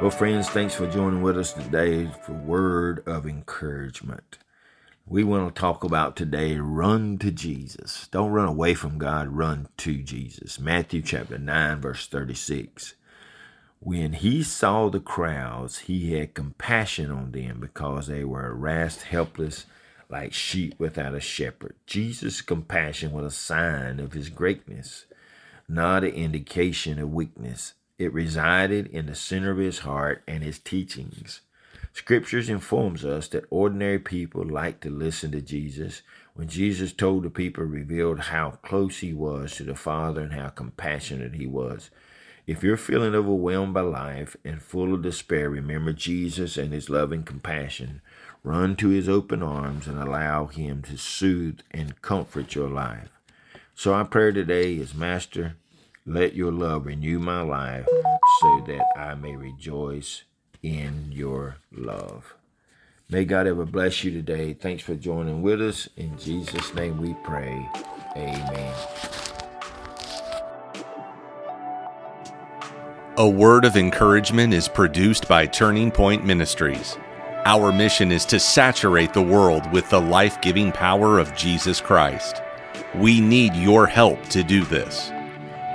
Well, friends, thanks for joining with us today for Word of Encouragement. We want to talk about today run to Jesus. Don't run away from God, run to Jesus. Matthew chapter 9, verse 36. When he saw the crowds, he had compassion on them because they were harassed, helpless, like sheep without a shepherd. Jesus' compassion was a sign of his greatness, not an indication of weakness. It resided in the center of his heart and his teachings. Scriptures informs us that ordinary people like to listen to Jesus. When Jesus told the people, revealed how close he was to the Father and how compassionate he was. If you're feeling overwhelmed by life and full of despair, remember Jesus and his loving compassion. Run to his open arms and allow him to soothe and comfort your life. So our prayer today is, Master, let your love renew my life so that I may rejoice in your love. May God ever bless you today. Thanks for joining with us. In Jesus' name we pray. Amen. A word of encouragement is produced by Turning Point Ministries. Our mission is to saturate the world with the life giving power of Jesus Christ. We need your help to do this.